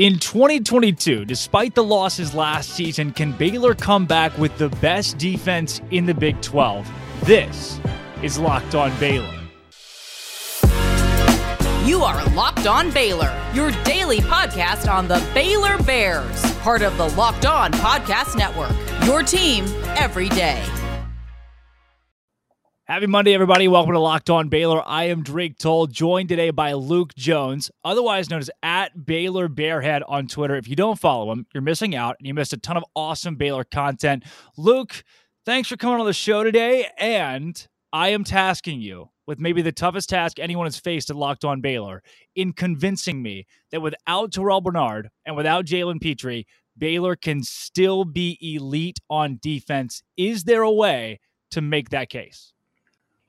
In 2022, despite the losses last season, can Baylor come back with the best defense in the Big 12? This is Locked On Baylor. You are Locked On Baylor, your daily podcast on the Baylor Bears, part of the Locked On Podcast Network. Your team every day. Happy Monday, everybody. Welcome to Locked On Baylor. I am Drake Toll, joined today by Luke Jones, otherwise known as at Baylor Bearhead on Twitter. If you don't follow him, you're missing out and you missed a ton of awesome Baylor content. Luke, thanks for coming on the show today. And I am tasking you with maybe the toughest task anyone has faced at Locked On Baylor in convincing me that without Terrell Bernard and without Jalen Pitre, Baylor can still be elite on defense. Is there a way to make that case?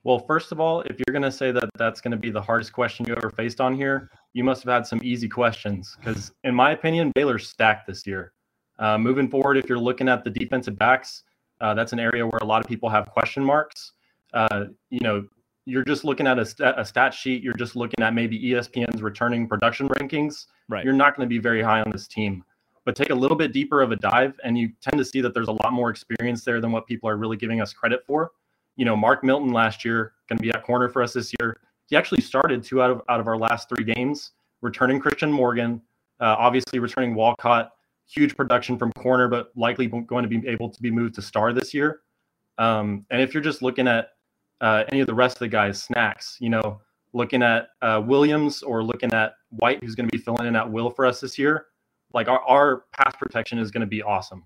Well, first of all, if you're going to say that that's going to be the hardest question you ever faced on here, you must have had some easy questions because, in my opinion, Baylor's stacked this year. Uh, moving forward, if you're looking at the defensive backs, uh, that's an area where a lot of people have question marks. Uh, you know, you're just looking at a, stat, a stat sheet. You're just looking at maybe ESPN's returning production rankings. Right. You're not going to be very high on this team. But take a little bit deeper of a dive, and you tend to see that there's a lot more experience there than what people are really giving us credit for you know, Mark Milton last year going to be at corner for us this year. He actually started two out of out of our last three games, returning Christian Morgan, uh, obviously returning Walcott. Huge production from corner, but likely going to be able to be moved to star this year. Um, and if you're just looking at uh, any of the rest of the guys, snacks, you know, looking at uh, Williams or looking at White, who's going to be filling in at will for us this year, like our, our pass protection is going to be awesome.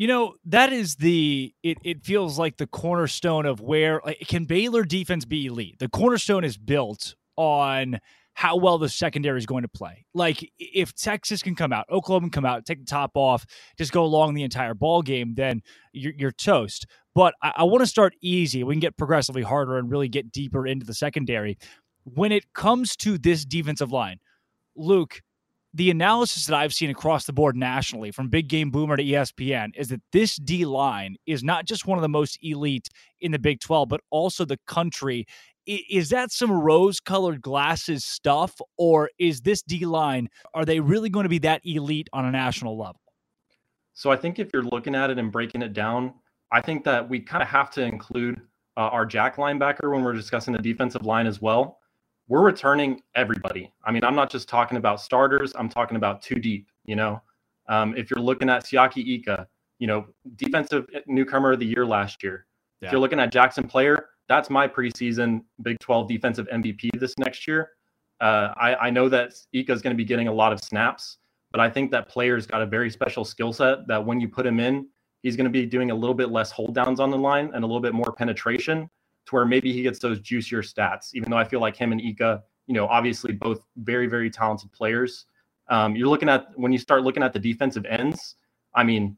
You know, that is the it it feels like the cornerstone of where like can Baylor defense be elite? The cornerstone is built on how well the secondary is going to play. Like if Texas can come out, Oklahoma can come out, take the top off, just go along the entire ball game, then you're, you're toast. But I, I want to start easy. We can get progressively harder and really get deeper into the secondary. When it comes to this defensive line, Luke, the analysis that I've seen across the board nationally, from Big Game Boomer to ESPN, is that this D line is not just one of the most elite in the Big 12, but also the country. Is that some rose colored glasses stuff, or is this D line, are they really going to be that elite on a national level? So I think if you're looking at it and breaking it down, I think that we kind of have to include uh, our jack linebacker when we're discussing the defensive line as well we're returning everybody. I mean, I'm not just talking about starters. I'm talking about two deep. You know, um, if you're looking at Siaki Ika, you know, defensive newcomer of the year last year. Yeah. If you're looking at Jaxon Player, that's my preseason Big 12 defensive MVP this next year. Uh, I, I, know that Ika is going to be getting a lot of snaps, but I think that player's got a very special skill set that when you put him in, he's going to be doing a little bit less hold downs on the line and a little bit more penetration to where maybe he gets those juicier stats, even though I feel like him and Ika, you know, obviously both very, very talented players. Um, you're looking at when you start looking at the defensive ends, I mean,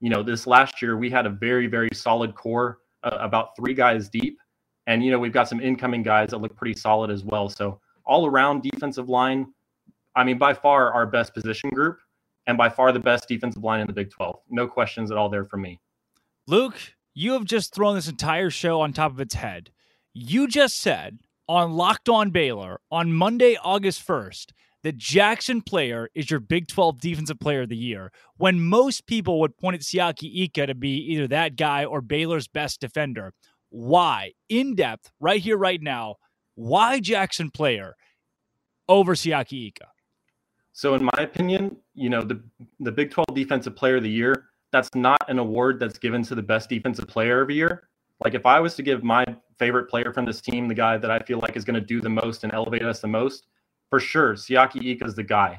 you know, this last year we had a very, very solid core, uh, about three guys deep. And, you know, we've got some incoming guys that look pretty solid as well. So all around defensive line, I mean, by far our best position group and by far the best defensive line in the Big 12. No questions at all there for me. Luke, you have just thrown this entire show on top of its head. You just said on Locked On Baylor on Monday, August 1st, that Jaxon Player is your Big 12 Defensive Player of the Year, when most people would point at Siaki Ika to be either that guy or Baylor's best defender. Why? In depth, right here, right now, why Jaxon Player over Siaki Ika? So, in my opinion, you know, the, the Big 12 Defensive Player of the Year that's not an award that's given to the best defensive player of every year. Like if I was to give my favorite player from this team, the guy that I feel like is going to do the most and elevate us the most, for sure, Siaki Ika is the guy.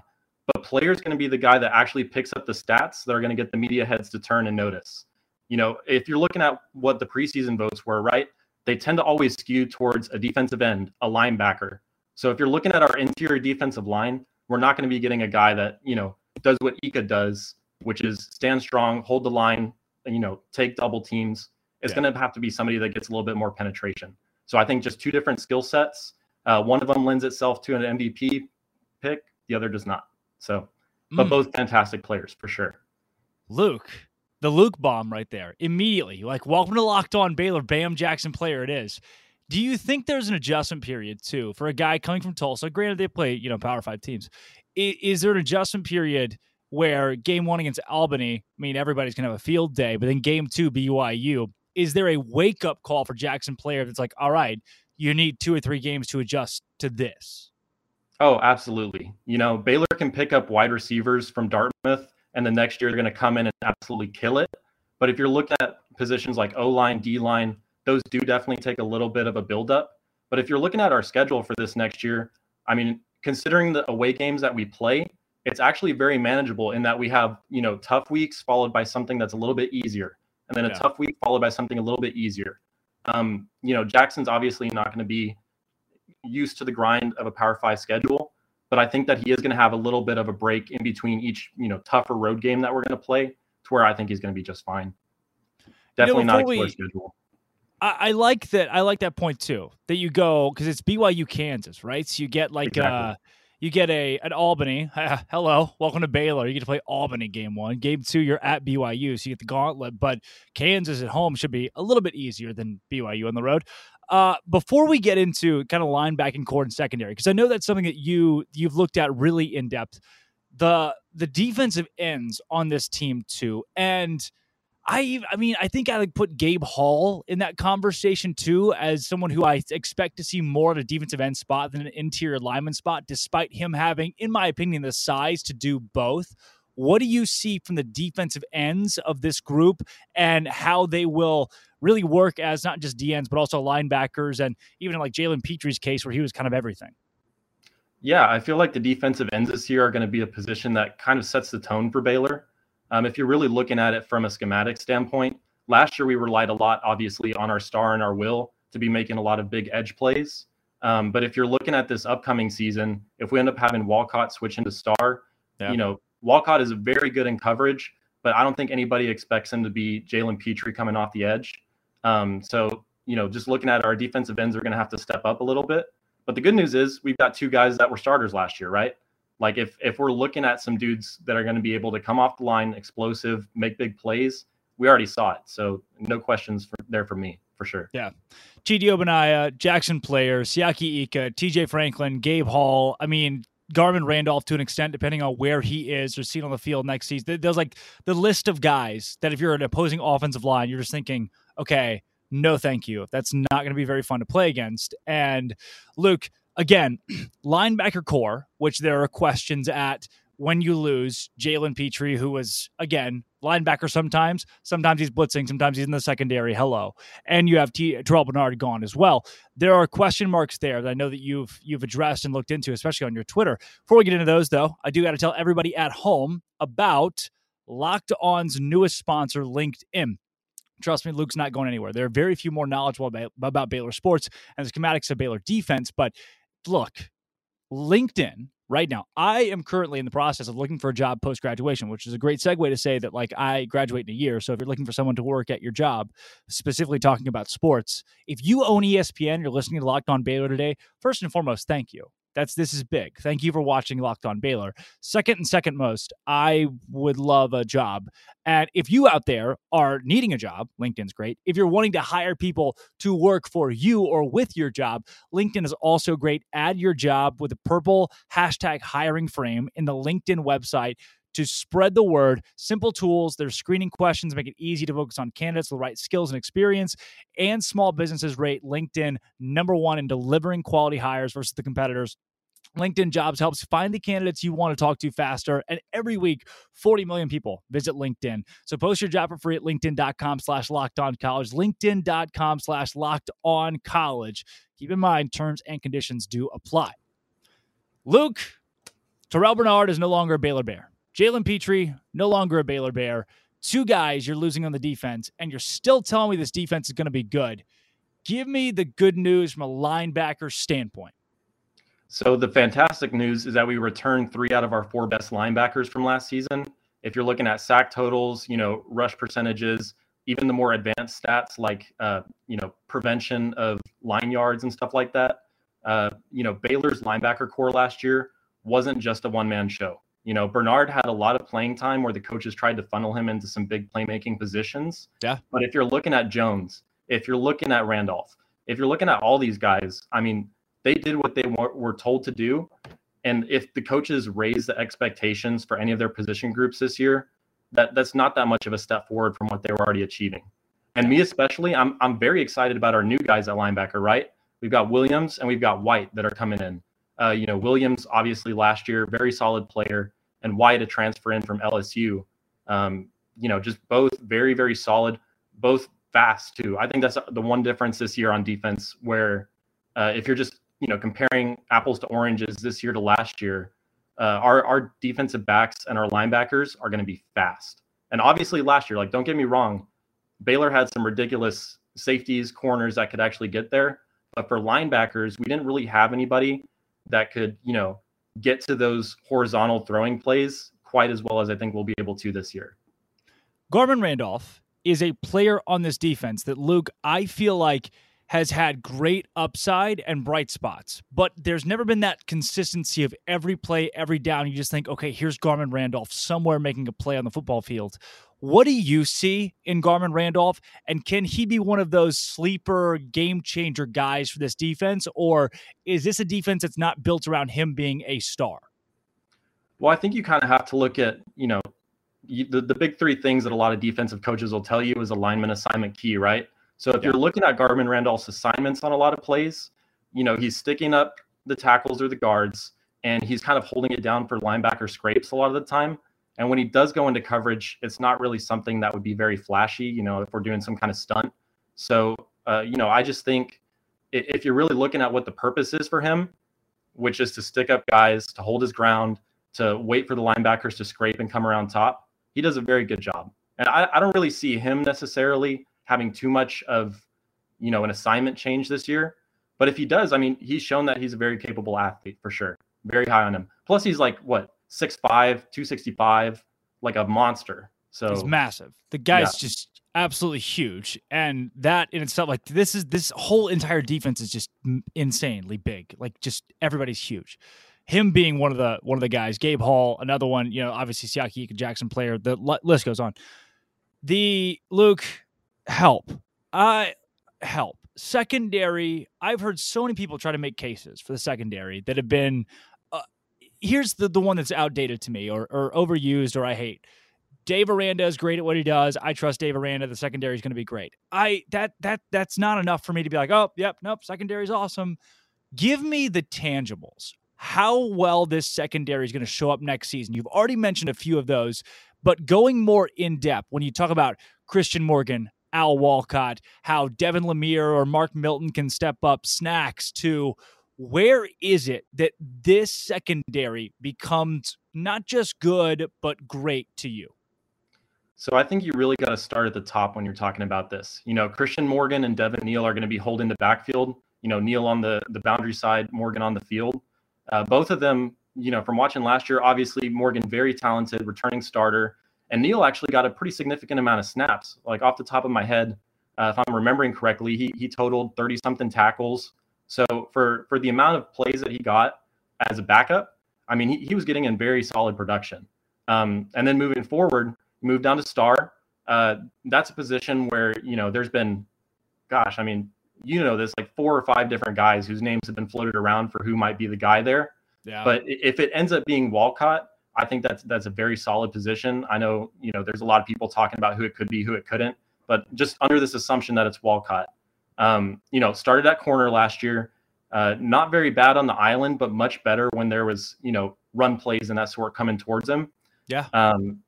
But player is going to be the guy that actually picks up the stats that are going to get the media heads to turn and notice. You know, if you're looking at what the preseason votes were, right? They tend to always skew towards a defensive end, a linebacker. So if you're looking at our interior defensive line, we're not going to be getting a guy that, you know, does what Ika does which is stand strong, hold the line, and, you know, take double teams. It's yeah. going to have to be somebody that gets a little bit more penetration. So I think just two different skill sets. Uh, one of them lends itself to an MVP pick, the other does not. So, but mm. both fantastic players for sure. Luke, the Luke bomb right there immediately. Like, welcome to Locked On Baylor. Bam Jaxon Player it is. Do you think there's an adjustment period too for a guy coming from Tulsa? Granted, they play you know Power Five teams is, is there an adjustment period where game one against Albany, I mean, everybody's going to have a field day, but then game two, BYU, is there a wake up call for Jaxon Player that's like, all right, you need two or three games to adjust to this? Oh, absolutely. You know, Baylor can pick up wide receivers from Dartmouth, and the next year they're going to come in and absolutely kill it. But if you're looking at positions like O line, D line, those do definitely take a little bit of a buildup. But if you're looking at our schedule for this next year, I mean, considering the away games that we play, it's actually very manageable in that we have, you know, tough weeks followed by something that's a little bit easier, and then a yeah. tough week followed by something a little bit easier. Um, you know, Jaxon's obviously not going to be used to the grind of a Power Five schedule, but I think that he is going to have a little bit of a break in between each, you know, tougher road game that we're going to play, to where I think he's going to be just fine. Definitely you know, not a we, schedule. I, I, like that. I like that point too. That you go because it's BYU Kansas, right? So you get like exactly. uh you get a at Albany. hello, welcome to Baylor. You get to play Albany game one. Game two, you're at BYU, so you get the gauntlet. But Kansas at home should be a little bit easier than BYU on the road. Uh, before we get into kind of linebacking core and secondary, because I know that's something that you you've looked at really in depth. The the defensive ends on this team too, and I I mean I think I like put Gabe Hall in that conversation too as someone who I expect to see more at a defensive end spot than an interior lineman spot, despite him having, in my opinion, the size to do both. What do you see from the defensive ends of this group and how they will really work as not just DNs but also linebackers and even like Jalen Pitre's case where he was kind of everything? Yeah, I feel like the defensive ends this year are going to be a position that kind of sets the tone for Baylor. Um, if you're really looking at it from a schematic standpoint, last year we relied a lot, obviously, on our star and our will to be making a lot of big edge plays. Um, but if you're looking at this upcoming season, if we end up having Walcott switch into star, yeah. you know, Walcott is very good in coverage, but I don't think anybody expects him to be Jalen Pitre coming off the edge. Um, so, you know, just looking at our defensive ends we're going to have to step up a little bit. But the good news is we've got two guys that were starters last year, right? Like if if we're looking at some dudes that are going to be able to come off the line, explosive, make big plays, we already saw it. So no questions for, there for me for sure. Yeah. Chidi Ogbonnaya, Jaxon Player, Siaki Ika, TJ Franklin, Gabe Hall. I mean, Garmon Randolph to an extent, depending on where he is or seen on the field next season. There's like the list of guys that if you're an opposing offensive line, you're just thinking, okay, no, thank you. That's not going to be very fun to play against. And Luke, again, linebacker core, which there are questions at when you lose Jalen Pitre, who was again linebacker sometimes, sometimes he's blitzing, sometimes he's in the secondary. Hello, and you have T- Terrell Bernard gone as well. There are question marks there that I know that you've you've addressed and looked into, especially on your Twitter. Before we get into those, though, I do got to tell everybody at home about Locked On's newest sponsor, LinkedIn. Trust me, Luke's not going anywhere. There are very few more knowledgeable about, about Baylor sports and the schematics of Baylor defense, but look, LinkedIn right now, I am currently in the process of looking for a job post graduation, which is a great segue to say that like I graduate in a year. So if you're looking for someone to work at your job, specifically talking about sports, if you own ESPN, you're listening to Locked On Baylor today. First and foremost, thank you. That's this is big. Thank you for watching Locked On Baylor. Second and second most, I would love a job. And if you out there are needing a job, LinkedIn's great. If you're wanting to hire people to work for you or with your job, LinkedIn is also great. Add your job with a purple hashtag hiring frame in the LinkedIn website to spread the word. Simple tools, their screening questions make it easy to focus on candidates with the right skills and experience. And small businesses rate LinkedIn number one in delivering quality hires versus the competitors. LinkedIn Jobs helps find the candidates you want to talk to faster. And every week, 40 million people visit LinkedIn. So post your job for free at LinkedIn.com slash locked on college. LinkedIn.com slash locked on college. Keep in mind, terms and conditions do apply. Luke, Terrell Bernard is no longer a Baylor Bear. Jalen Pitre, no longer a Baylor Bear. Two guys you're losing on the defense, and you're still telling me this defense is going to be good. Give me the good news from a linebacker standpoint. So the fantastic news is that we returned three out of our four best linebackers from last season. If you're looking at sack totals, you know, rush percentages, even the more advanced stats like uh, you know prevention of line yards and stuff like that. Uh, you know, Baylor's linebacker core last year wasn't just a one man show. You know, Bernard had a lot of playing time where the coaches tried to funnel him into some big playmaking positions. Yeah. But if you're looking at Jones, if you're looking at Randolph, if you're looking at all these guys, I mean, they did what they were told to do. And if the coaches raise the expectations for any of their position groups this year, that that's not that much of a step forward from what they were already achieving. And me especially, I'm I'm very excited about our new guys at linebacker. Right, we've got Williams and we've got White that are coming in. Uh, you know, Williams obviously last year very solid player, and White a transfer in from LSU. Um, you know, just both very very solid, both fast too. I think that's the one difference this year on defense where uh, if you're just you know comparing apples to oranges this year to last year, uh, our our defensive backs and our linebackers are going to be fast. And obviously last year, like don't get me wrong, Baylor had some ridiculous safeties, corners that could actually get there. But for linebackers, we didn't really have anybody that could, you know, get to those horizontal throwing plays quite as well as I think we'll be able to this year. Garmon Randolph is a player on this defense that Luke, I feel like has had great upside and bright spots, but there's never been that consistency of every play, every down. You just think, okay, here's Garmon Randolph somewhere making a play on the football field. What do you see in Garmon Randolph? And can he be one of those sleeper game changer guys for this defense? Or is this a defense that's not built around him being a star? Well, I think you kind of have to look at, you know, the, the big three things that a lot of defensive coaches will tell you is alignment, assignment, key, right? So if yeah. you're looking at Garmon Randolph's assignments on a lot of plays, you know, he's sticking up the tackles or the guards and he's kind of holding it down for linebacker scrapes a lot of the time. And when he does go into coverage, it's not really something that would be very flashy, you know, if we're doing some kind of stunt. So, uh, you know, I just think if you're really looking at what the purpose is for him, which is to stick up guys, to hold his ground, to wait for the linebackers to scrape and come around top, he does a very good job. And I, I don't really see him necessarily having too much of, you know, an assignment change this year. But if he does, I mean, he's shown that he's a very capable athlete for sure. Very high on him. Plus, he's like what 6'5", 265, like a monster. So he's massive. The guy's yeah. just absolutely huge, and that in itself, like this is this whole entire defense is just insanely big. Like just everybody's huge. Him being one of the one of the guys, Gabe Hall, another one. You know, obviously Siaki Jaxon Player. The list goes on. The Luke help. I uh, help secondary. I've heard so many people try to make cases for the secondary that have been here's the, the one that's outdated to me or, or overused or I hate. Dave Aranda is great at what he does. I trust Dave Aranda. The secondary is going to be great. I that that that's not enough for me to be like, oh, yep, nope, secondary is awesome. Give me the tangibles. How well this secondary is going to show up next season. You've already mentioned a few of those, but going more in depth when you talk about Christian Morgan, Al Walcott, how Devin Lemear or Mark Milton can step up, snacks to where is it that this secondary becomes not just good but great to you? So I think you really got to start at the top when you're talking about this. You know, Christian Morgan and Devin Neal are going to be holding the backfield. You know, Neal on the the boundary side, Morgan on the field. Uh, both of them, you know, from watching last year, obviously Morgan very talented, returning starter, and Neil actually got a pretty significant amount of snaps. Like off the top of my head, uh, if I'm remembering correctly, he he totaled 30 something tackles. So for for the amount of plays that he got as a backup, I mean, he, he was getting in very solid production. Um, and then moving forward, moved down to star. Uh, that's a position where you know there's been, gosh, I mean, you know this like four or five different guys whose names have been floated around for who might be the guy there. Yeah. But if it ends up being Walcott, I think that's that's a very solid position. I know you know there's a lot of people talking about who it could be, who it couldn't, but just under this assumption that it's Walcott, um, you know, started at corner last year. Uh, not very bad on the island, but much better when there was, you know, run plays and that sort coming towards him. Yeah. Um,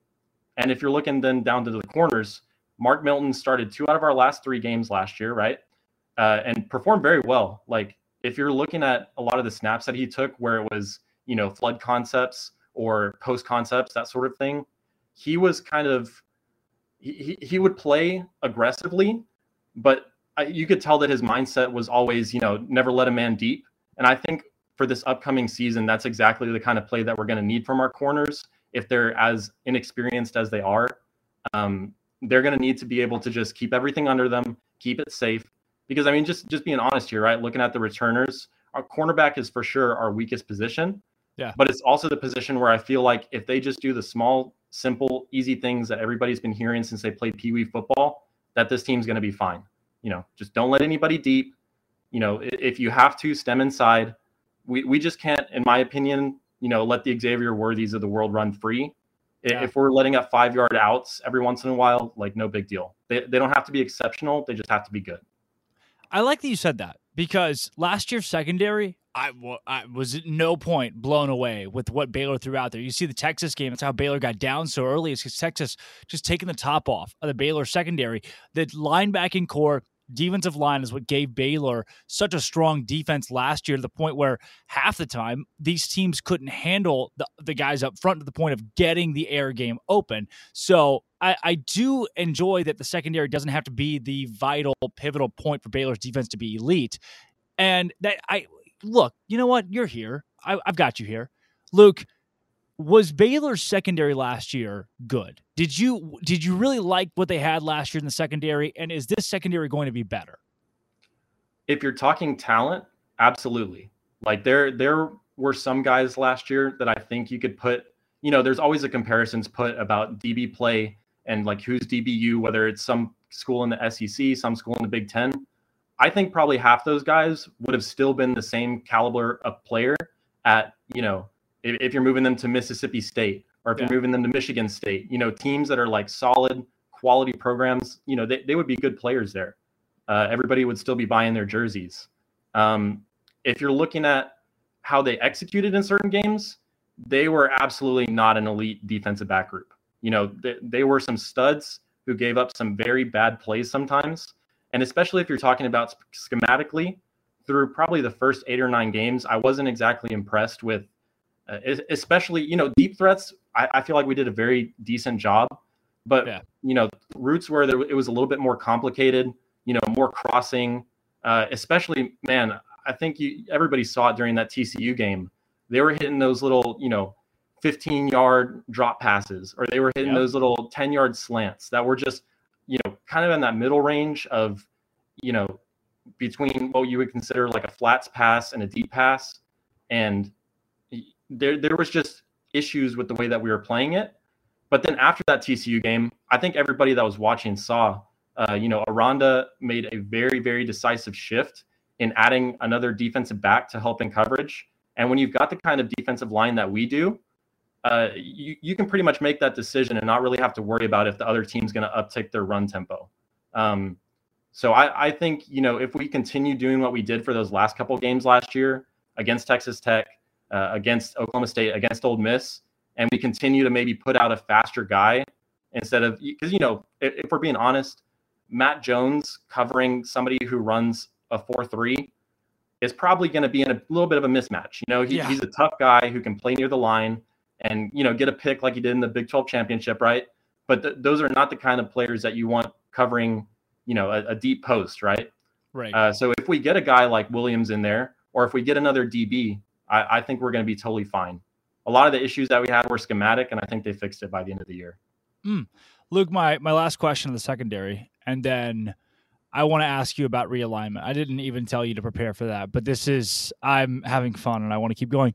and if you're looking then down to the corners, Mark Milton started two out of our last three games last year, right? Uh, and performed very well. Like if you're looking at a lot of the snaps that he took, where it was, you know, flood concepts or post concepts, that sort of thing, he was kind of he, he would play aggressively, but you could tell that his mindset was always, you know, never let a man deep. And I think for this upcoming season, that's exactly the kind of play that we're going to need from our corners. If they're as inexperienced as they are, um, they're going to need to be able to just keep everything under them, keep it safe. Because I mean, just just being honest here, right? Looking at the returners, our cornerback is for sure our weakest position. Yeah. But it's also the position where I feel like if they just do the small, simple, easy things that everybody's been hearing since they played Pee Wee football, that this team's going to be fine you know, just don't let anybody deep. You know, if you have to stem inside, we, we just can't, in my opinion, you know, let the Xavier Worthies of the world run free. Yeah. If we're letting up five yard outs every once in a while, like no big deal. They, they don't have to be exceptional. They just have to be good. I like that you said that because last year's secondary, I, I was at no point blown away with what Baylor threw out there. You see the Texas game, that's how Baylor got down so early. It's because Texas just taking the top off of the Baylor secondary. The linebacking core defensive line is what gave Baylor such a strong defense last year to the point where half the time these teams couldn't handle the, the guys up front to the point of getting the air game open. So I, I do enjoy that the secondary doesn't have to be the vital, pivotal point for Baylor's defense to be elite. And that I look, you know what? You're here. I, I've got you here. Luke, was Baylor's secondary last year good? Did you did you really like what they had last year in the secondary? And is this secondary going to be better? If you're talking talent, absolutely. Like there there were some guys last year that I think you could put, you know, there's always a comparisons put about DB play and like who's DBU, whether it's some school in the SEC, some school in the Big Ten. I think probably half those guys would have still been the same caliber of player at, you know, if, if you're moving them to Mississippi State or if yeah. you're moving them to Michigan State, you know, teams that are like solid quality programs, you know, they, they would be good players there. Uh, everybody would still be buying their jerseys. Um, if you're looking at how they executed in certain games, they were absolutely not an elite defensive back group. You know, they, they were some studs who gave up some very bad plays sometimes. And especially if you're talking about schematically, through probably the first eight or nine games, I wasn't exactly impressed with uh, especially you know deep threats. I, I, feel like we did a very decent job, but yeah. you know routes where there, it was a little bit more complicated. You know, more crossing, uh, especially man. I think you, everybody saw it during that TCU game. They were hitting those little, you know, 15 yard drop passes, or they were hitting yep. those little 10 yard slants that were just, you know, kind of in that middle range of, you know, between what you would consider like a flats pass and a deep pass. And there there was just issues with the way that we were playing it. But then after that TCU game, I think everybody that was watching saw, uh, you know, Aranda made a very very decisive shift in adding another defensive back to help in coverage. And when you've got the kind of defensive line that we do, uh, you, you can pretty much make that decision and not really have to worry about if the other team's going to uptick their run tempo. Um, so I, I think, you know, if we continue doing what we did for those last couple games last year against Texas Tech, uh, against Oklahoma State, against Ole Miss, and we continue to maybe put out a faster guy instead of because you know if, if, we're being honest, Matt Jones covering somebody who runs a four three is probably going to be in a little bit of a mismatch. You know, he, yeah. he's a tough guy who can play near the line and you know get a pick like he did in the Big 12 championship, right? But th- those are not the kind of players that you want covering, you know, a, a deep post, right? Right. Uh, so if we get a guy like Williams in there, or if we get another DB, I, I think we're going to be totally fine. A lot of the issues that we had were schematic, and I think they fixed it by the end of the year. Mm. Luke, my my last question of the secondary, and then I want to ask you about realignment. I didn't even tell you to prepare for that, but this is I'm having fun and I want to keep going.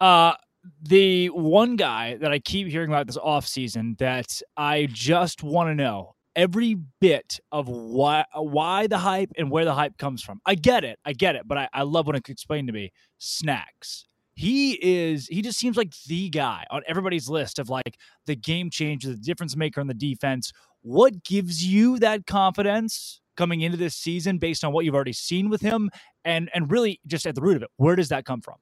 Uh the one guy that I keep hearing about this offseason that I just want to know every bit of why why the hype and where the hype comes from. I get it, I get it, but I, I love when it's explained to me. Snacks. He is he just seems like the guy on everybody's list of like the game changer, the difference maker on the defense. What gives you that confidence coming into this season based on what you've already seen with him and and really just at the root of it, where does that come from?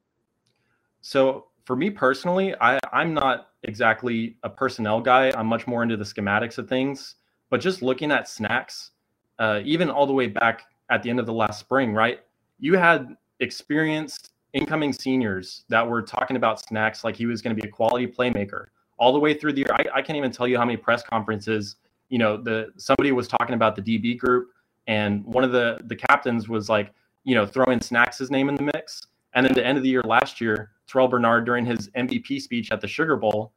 So for me personally, I, I'm not exactly a personnel guy. I'm much more into the schematics of things. But just looking at snacks, uh, even all the way back at the end of the last spring, right? You had experienced incoming seniors that were talking about snacks like he was going to be a quality playmaker all the way through the year. I, I can't even tell you how many press conferences, you know, the somebody was talking about the DB group, and one of the the captains was like, you know, throwing snacks' his name in the mix. And then the end of the year last year, Terrell Bernard during his MVP speech at the Sugar Bowl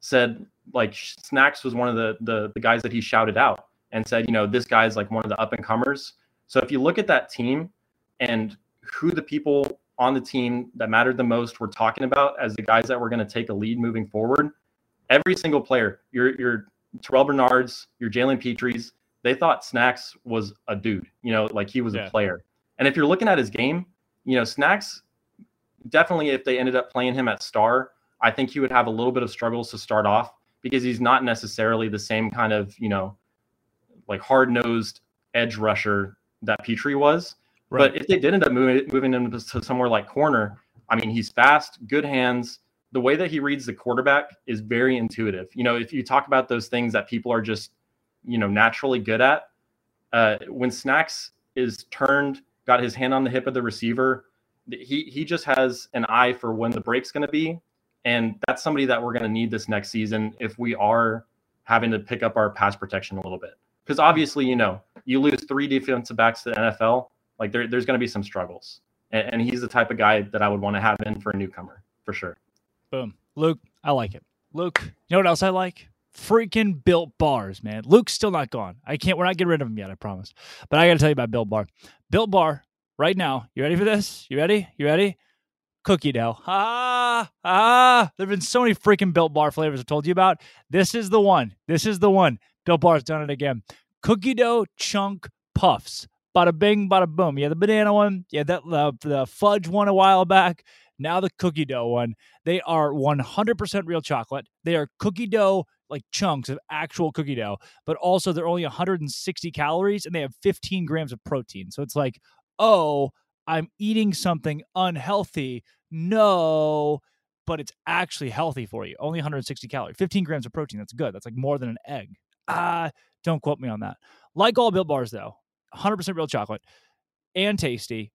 said like Snacks was one of the, the the guys that he shouted out and said, you know, this guy's like one of the up and comers. So if you look at that team and who the people on the team that mattered the most were talking about as the guys that were going to take a lead moving forward, every single player, your your Terrell Bernards, your Jalen Pitres, they thought Snacks was a dude, you know, like he was yeah. a player. And if you're looking at his game, you know, Snacks definitely if they ended up playing him at star, I think he would have a little bit of struggles to start off because he's not necessarily the same kind of, you know, like hard nosed edge rusher that Pitre was. Right. But if they did end up moving, moving him to somewhere like corner, I mean, he's fast, good hands. The way that he reads the quarterback is very intuitive. You know, if you talk about those things that people are just, you know, naturally good at, uh, when Snacks is turned, got his hand on the hip of the receiver, he he just has an eye for when the break's going to be, and that's somebody that we're going to need this next season if we are having to pick up our pass protection a little bit. Because obviously, you know, you lose three defensive backs to the NFL, like there, there's going to be some struggles, and, and he's the type of guy that I would want to have in for a newcomer for sure. Boom, Luke, I like it. Luke, you know what else I like? freaking built bars, man. Luke's still not gone. I can't, we're not getting rid of him yet, I promise. But I got to tell you about Built Bar. Built Bar, right now, you ready for this? You ready? You ready? Cookie dough. Ah, ah. There have been so many freaking Built Bar flavors I've told you about. This is the one. This is the one. Built Bar's done it again. Cookie dough chunk puffs. Bada bing, bada boom. Yeah, the banana one. Yeah, that uh, the fudge one a while back. Now the cookie dough one. They are 100% real chocolate. They are cookie dough like chunks of actual cookie dough, but also they're only 160 calories and they have 15 grams of protein. So it's like, oh, I'm eating something unhealthy. No, but it's actually healthy for you. Only 160 calories, 15 grams of protein. That's good. That's like more than an egg. Ah, don't quote me on that. Like all built bars, though, 100% real chocolate and tasty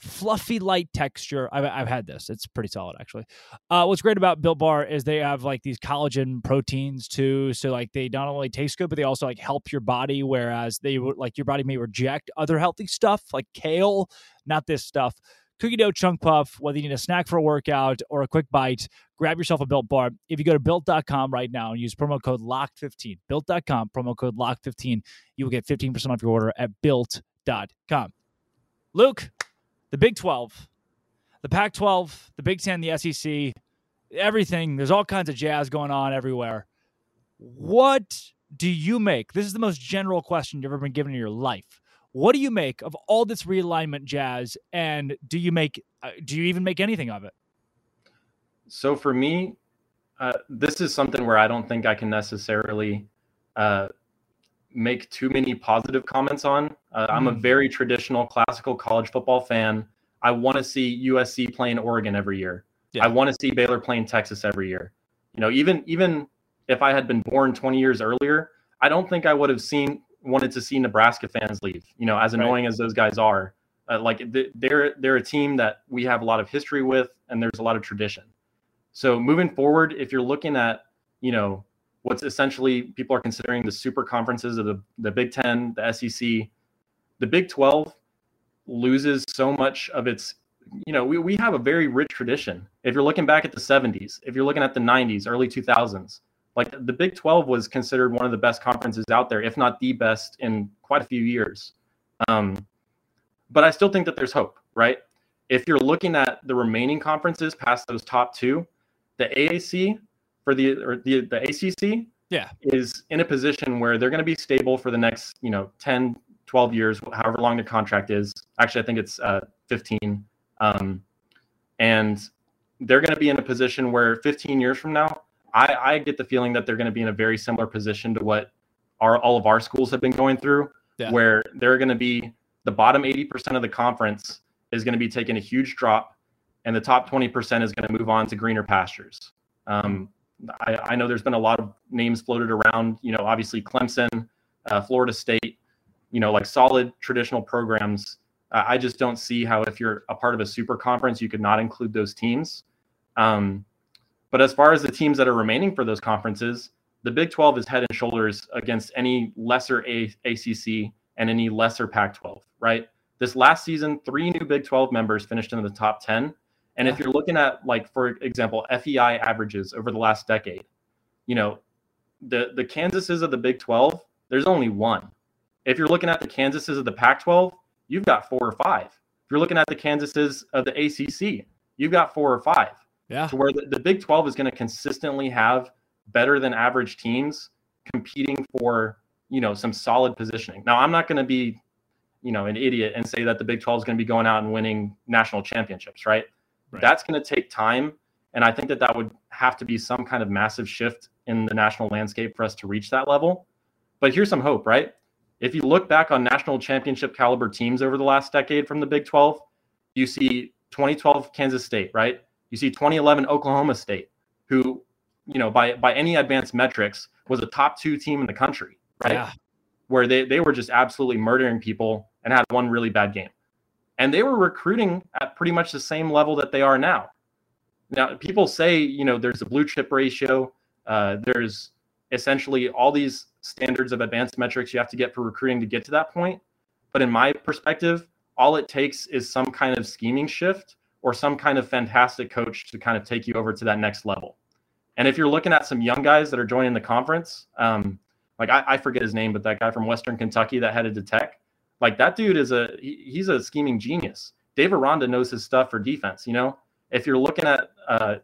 fluffy light texture. I've, I've had this. It's pretty solid actually. Uh, what's great about Built Bar is they have like these collagen proteins too. So like they not only taste good, but they also like help your body. Whereas they would like your body may reject other healthy stuff like kale, not this stuff. Cookie dough chunk puff, whether you need a snack for a workout or a quick bite, grab yourself a Built Bar. If you go to built.com right now and use promo code LOCK15, built.com, promo code LOCK15, you will get 15% off your order at built.com. Luke, the Big 12, the Pac 12, the Big 10, the SEC, everything. There's all kinds of jazz going on everywhere. What do you make? This is the most general question you've ever been given in your life. What do you make of all this realignment jazz? And do you make, uh, do you even make anything of it? So for me, uh, this is something where I don't think I can necessarily uh, make too many positive comments on. Uh, mm. I'm a hmm. very traditional classical college football fan. I want to see USC playing Oregon every year. Yeah. I want to see Baylor playing Texas every year. You know, even even if I had been born 20 years earlier, I don't think I would have seen wanted to see Nebraska fans leave. You know, as annoying right. as those guys are, uh, like they're they're a team that we have a lot of history with, and there's a lot of tradition. So moving forward, if you're looking at you know what's essentially people are considering the super conferences of the, the Big Ten, the SEC. The Big 12 loses so much of its, you know, we, we have a very rich tradition. If you're looking back at the 70s, if you're looking at the 90s, early 2000s, like the Big 12 was considered one of the best conferences out there, if not the best in quite a few years. Um, but I still think that there's hope, right? If you're looking at the remaining conferences past those top two, the AAC for the or the the ACC yeah. is in a position where they're going to be stable for the next you know 10 12 years however long the contract is. Actually i think it's uh, 15 um, and they're going to be in a position where 15 years from now i i get the feeling that they're going to be in a very similar position to what our all of our schools have been going through yeah. where they're going to be the bottom 80% of the conference is going to be taking a huge drop and the top 20% is going to move on to greener pastures. Um, I, I, know there's been a lot of names floated around. You know, obviously Clemson, uh, Florida State. You know, like solid traditional programs. Uh, I just don't see how if you're a part of a super conference, you could not include those teams. Um, but as far as the teams that are remaining for those conferences, the Big 12 is head and shoulders against any lesser a- ACC and any lesser Pac 12, right? This last season, three new Big 12 members finished in the top 10. And if you're looking at like, for example, FEI averages over the last decade, you know, the the Kansases of the Big 12, there's only one. If you're looking at the Kansases of the Pac-12, you've got four or five. If you're looking at the Kansases of the ACC, you've got four or five. Yeah. To where the, the Big 12 is going to consistently have better than average teams competing for, you know, some solid positioning. Now, I'm not going to be, you know, an idiot and say that the Big 12 is going to be going out and winning national championships, right? Right. That's going to take time. And I think that that would have to be some kind of massive shift in the national landscape for us to reach that level. But here's some hope, right? If you look back on national championship caliber teams over the last decade from the Big 12, you see 2012 Kansas State, right? You see 2011 Oklahoma State, who, you know, by by any advanced metrics, was a top two team in the country, right? Yeah. Where they, they were just absolutely murdering people and had one really bad game. And they were recruiting at pretty much the same level that they are now. Now, people say, you know, there's a blue chip ratio. Uh, there's essentially all these standards of advanced metrics you have to get for recruiting to get to that point. But in my perspective, all it takes is some kind of scheming shift or some kind of fantastic coach to kind of take you over to that next level. And if you're looking at some young guys that are joining the conference, um, like I, I, forget his name, but that guy from Western Kentucky that headed to Tech, like that dude is a he, he's a scheming genius. Dave Aranda knows his stuff for defense. You know, if you're looking at uh,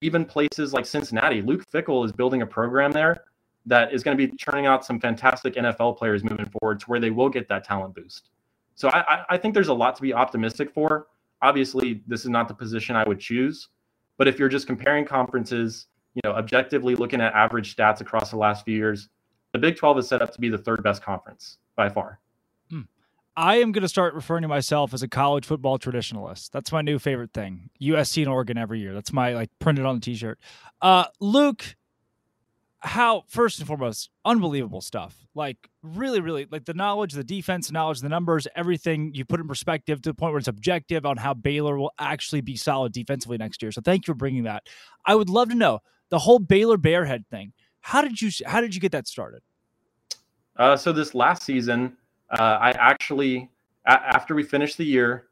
even places like Cincinnati, Luke Fickell is building a program there that is going to be churning out some fantastic NFL players moving forward to where they will get that talent boost. So I, I think there's a lot to be optimistic for. Obviously, this is not the position I would choose, but if you're just comparing conferences, you know, objectively looking at average stats across the last few years, the Big 12 is set up to be the third best conference by far. I am going to start referring to myself as a college football traditionalist. That's my new favorite thing. USC and Oregon every year. That's my like printed on the t-shirt. Uh, Luke, how first and foremost, unbelievable stuff. Like really, really like the knowledge, the defense knowledge, the numbers, everything you put in perspective to the point where it's objective on how Baylor will actually be solid defensively next year. So thank you for bringing that. I would love to know the whole Baylor Bearhead thing. How did you how did you get that started? Uh, so this last season, uh, I actually, after we finished the year,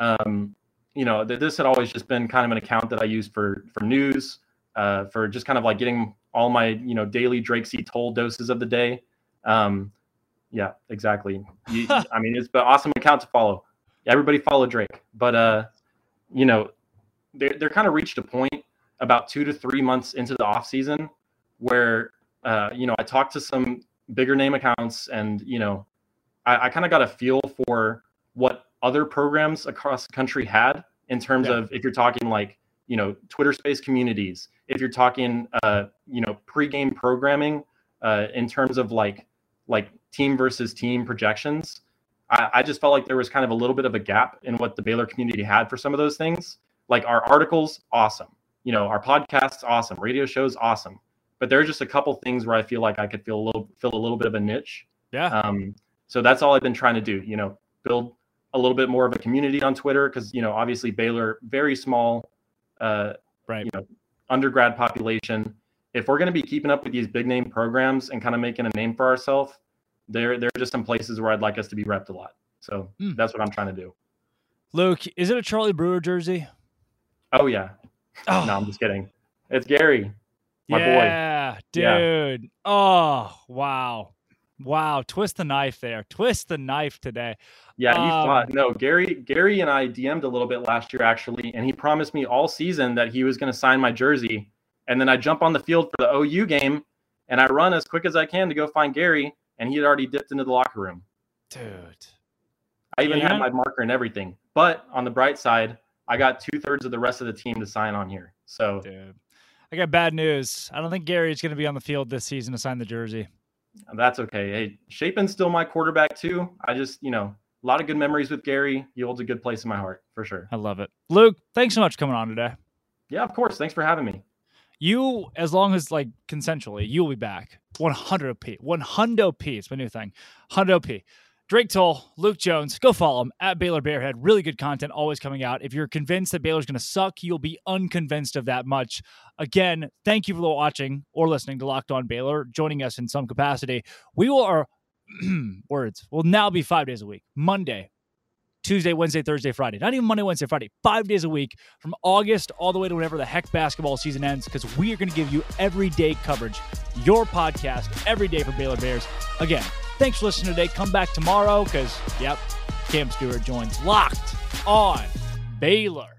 um, you know, th- this had always just been kind of an account that I used for for news, uh, for just kind of like getting all my you know daily Drake C. Toll doses of the day. Um, yeah, exactly. You, I mean, it's an awesome account to follow. Everybody follow Drake, but uh, you know, they they're kind of reached a point about two to three months into the off season where uh, you know I talked to some bigger name accounts and you know I, I kind of got a feel for what other programs across the country had in terms yeah. of if you're talking like you know Twitter Space communities, if you're talking uh, you know pregame programming uh, in terms of like like team versus team projections. I, I just felt like there was kind of a little bit of a gap in what the Baylor community had for some of those things. Like our articles, awesome. You know, our podcasts, awesome. Radio shows, awesome. But there are just a couple things where I feel like I could feel a little fill a little bit of a niche. Yeah. Um, so that's all I've been trying to do. You know, build a little bit more of a community on Twitter because you know obviously Baylor very small, uh, right? You know, undergrad population. If we're going to be keeping up with these big name programs and kind of making a name for ourselves, there there are just some places where I'd like us to be repped a lot. So hmm. that's what I'm trying to do. Luke, is it a Charlie Brewer jersey? Oh yeah. Oh. No, I'm just kidding. It's Gary, my yeah, boy. Dude. Yeah. Dude. Oh wow. Wow, twist the knife there. Twist the knife today. Yeah, you um, thought no, Gary Gary and I DM'd a little bit last year actually, and he promised me all season that he was going to sign my jersey. And then I jump on the field for the OU game and I run as quick as I can to go find Gary, and he had already dipped into the locker room. Dude. I even yeah. had my marker and everything. But on the bright side, I got two thirds of the rest of the team to sign on here. So Dude. I got bad news. I don't think Gary's going to be on the field this season to sign the jersey. That's okay. Hey, Shapen's still my quarterback too. I just, you know, a lot of good memories with Gary. He holds a good place in my heart for sure. I love it. Luke, thanks so much for coming on today. Yeah, of course. Thanks for having me. You, as long as like consensually, you'll be back. 100p. 100p. It's my new thing. 100p. Drake Toll, Luke Jones, go follow them at Baylor Bearhead. Really good content always coming out. If you're convinced that Baylor's going to suck, you'll be unconvinced of that much. Again, thank you for watching or listening to Locked On Baylor, joining us in some capacity. We will, our words, will now be five days a week Monday, Tuesday, Wednesday, Thursday, Friday. Not even Monday, Wednesday, Friday. Five days a week from August all the way to whenever the heck basketball season ends because we are going to give you everyday coverage, your podcast every day for Baylor Bears. Again, Thanks for listening today. Come back tomorrow because, yep, Cam Stewart joins Locked on Baylor.